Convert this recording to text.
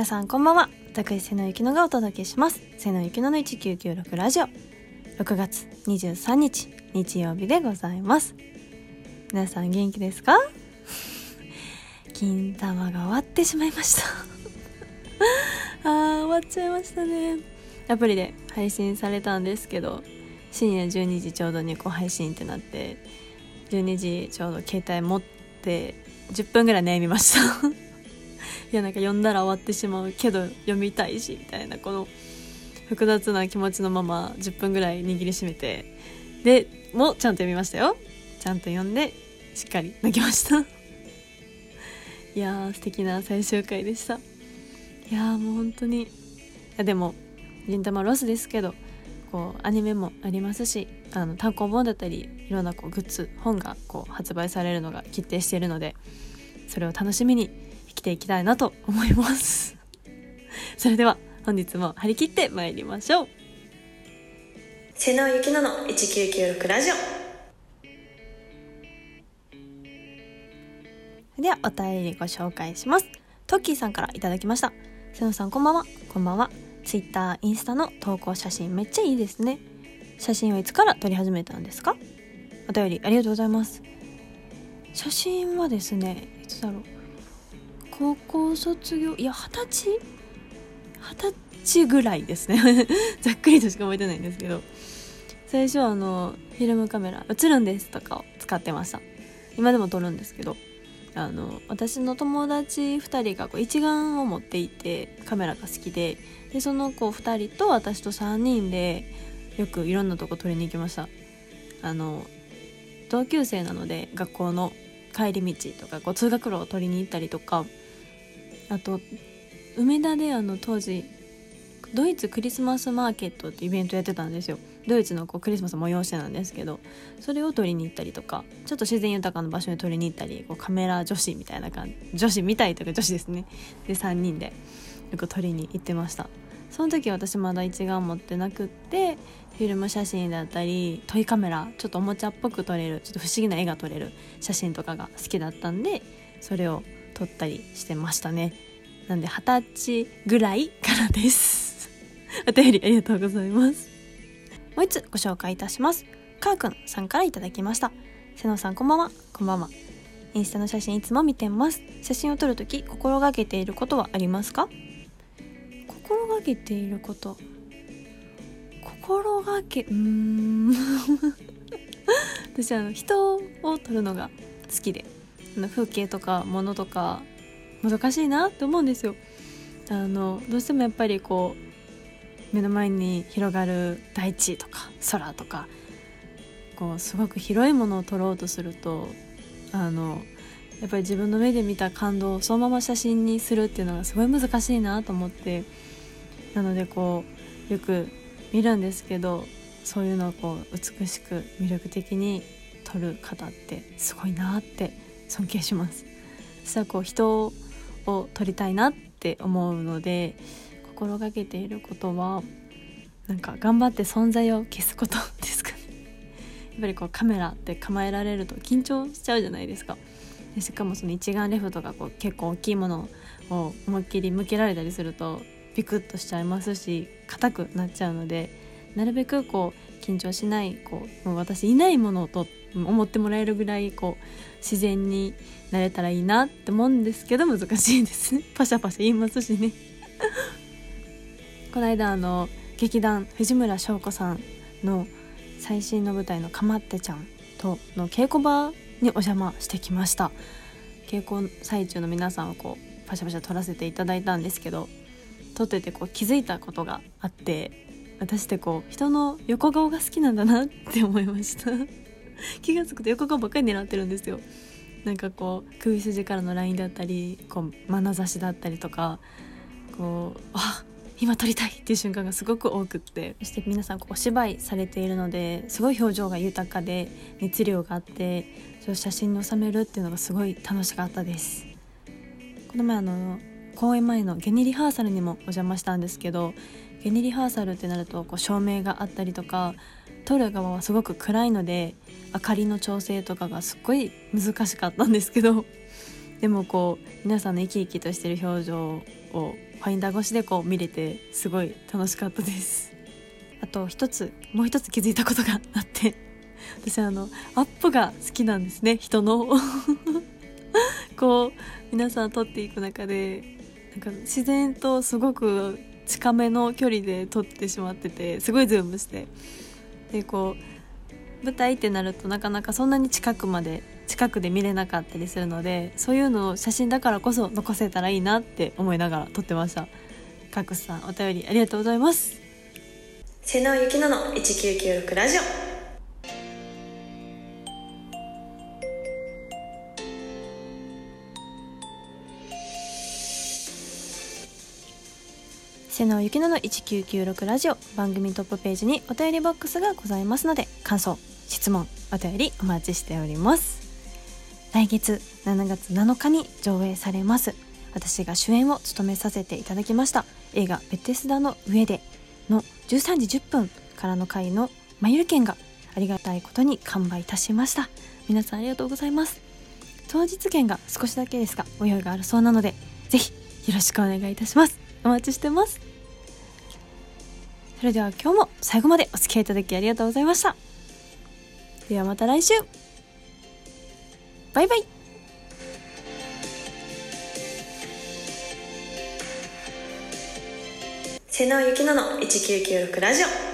皆さんこんばんは。私瀬野ゆきのがお届けします。瀬野ゆきのの1996ラジオ。6月23日日曜日でございます。皆さん元気ですか？金玉が終わってしまいました。あー終わっちゃいましたね。アプリで配信されたんですけど深夜12時ちょうどにこう配信ってなって12時ちょうど携帯持って10分ぐらい悩みました。いやなんか読んだら終わってしまうけど読みたいしみたいなこの複雑な気持ちのまま10分ぐらい握りしめて。でもちゃんと読みましたよ。ちゃんと読んでしっかり泣きました。いやー素敵な最終回でした。いやもう本当にいやでも銀玉ロスですけどこうアニメもありますしあの単行本だったりいろんなこうグッズ本がこう発売されるのが決定しているのでそれを楽しみに生きていきたいなと思います。それでは本日も張り切って参りましょう。瀬野ゆきのの1996ラジオ。ではお便りご紹介します。トッキーさんからいただきました。瀬野さんこんばんは。こんばんは。ツイッターインスタの投稿写真めっちゃいいですね。写真はいつから撮り始めたんですか？お便りありがとうございます。写真はですねいつだろう高校卒業いや二十歳？二十歳ぐらいですね。ざっくりとしか覚えてないんですけど。最初はあのフィルムカメラ映るんですとかを使ってました。今でも撮るんですけどあの私の友達2人がこう一眼を持っていてカメラが好きででその子2人と私と3人でよくいろんなとこ撮りに行きました。あの同級生なので学校の帰り道とかこう通学路を取りに行ったりとかあと梅田であの当時ドイツクリスマスマーケットってイベントやってたんですよ。ドイツのこうクリスマス催してなんですけどそれを撮りに行ったりとかちょっと自然豊かな場所に撮りに行ったりこうカメラ女子みたいな感じ女子みたいというか女子ですね。で3人でよく撮りに行ってました。その時私まだ一眼持ってなくってフィルム写真だったりトイカメラちょっとおもちゃっぽく撮れるちょっと不思議な絵が撮れる写真とかが好きだったんでそれを撮ったりしてましたね。なんで二十歳ぐらいからです。お便りありがとうございます。もう一つご紹介いたします。かーくんさんからいただきました。瀬野さんこんばんは。こんばんは。インスタの写真いつも見てます。写真を撮るとき心がけていることはありますか？心がけていること。心がけうーん。私あの人を撮るのが好きで。風景とか物とか難しいなって思うんですよ。あのどうしてもやっぱりこう目の前に広がる大地とか空とかこうすごく広いものを撮ろうとするとあのやっぱり自分の目で見た感動をそのまま写真にするっていうのがすごい難しいなと思ってなのでこうよく見るんですけどそういうのをこう美しく魅力的に撮る方ってすごいなって尊敬します。私はこう人を撮りたいなって思うので心がけていることはなんか頑張って存在を消すことですかね。やっぱりこうカメラって構えられると緊張しちゃうじゃないですか。でしかもその一眼レフとかこう結構大きいものを思いっきり向けられたりするとビクッとしちゃいますし硬くなっちゃうのでなるべくこう緊張しないこうもう私いないものをと思ってもらえるぐらいこう自然になれたらいいなって思うんですけど難しいですね。パシャパシャ言いますしね。この間あの劇団藤村翔子さんの最新の舞台の「かまってちゃん」との稽古場にお邪魔してきました。稽古最中の皆さんをこうパシャパシャ撮らせていただいたんですけど撮っててこう気づいたことがあって私ってこう人の横顔が好きなんだなって思いました。気が付くと横顔ばっかり狙ってるんですよ。なんかこう首筋からのラインだったりこう眼差しだったりとかこうあ今撮りたいっていう瞬間がすごく多くって。そして皆さんお芝居されているのですごい表情が豊かで熱量があってそれを写真に収めるっていうのがすごい楽しかったです。この前あの公演前のゲネリハーサルにもお邪魔したんですけどゲネリハーサルってなるとこう照明があったりとか撮る側はすごく暗いので明かりの調整とかがすっごい難しかったんですけど でもこう皆さんの生き生きとしてる表情をファインダー越しでこう見れてすごい楽しかったです。あと一つもう一つ気づいたことがあって 私あのアップが好きなんですね人の。こう皆さん撮っていく中でなんか自然とすごく近めの距離で撮ってしまっててすごいズームして。でこう舞台ってなるとなかなかそんなに近くまで近くで見れなかったりするのでそういうのを写真だからこそ残せたらいいなって思いながら撮ってました。カックスさんお便りありがとうございます。瀬野ゆきのの1996ラジオ。瀬野ゆきのの1996ラジオ。番組トップページにお便りボックスがございますので感想質問お便りお待ちしております。来月7月7日に上映されます。私が主演を務めさせていただきました映画「ベテスダの上で」の13時10分からの回のマイル券がありがたいことに完売いたしました。皆さんありがとうございます。当日券が少しだけですがご用意があるそうなのでぜひよろしくお願いいたします。お待ちしてます。それでは今日も最後までお付き合いいただきありがとうございました。ではまた来週。バイバイ。瀬野ゆきのの1996ラジオ。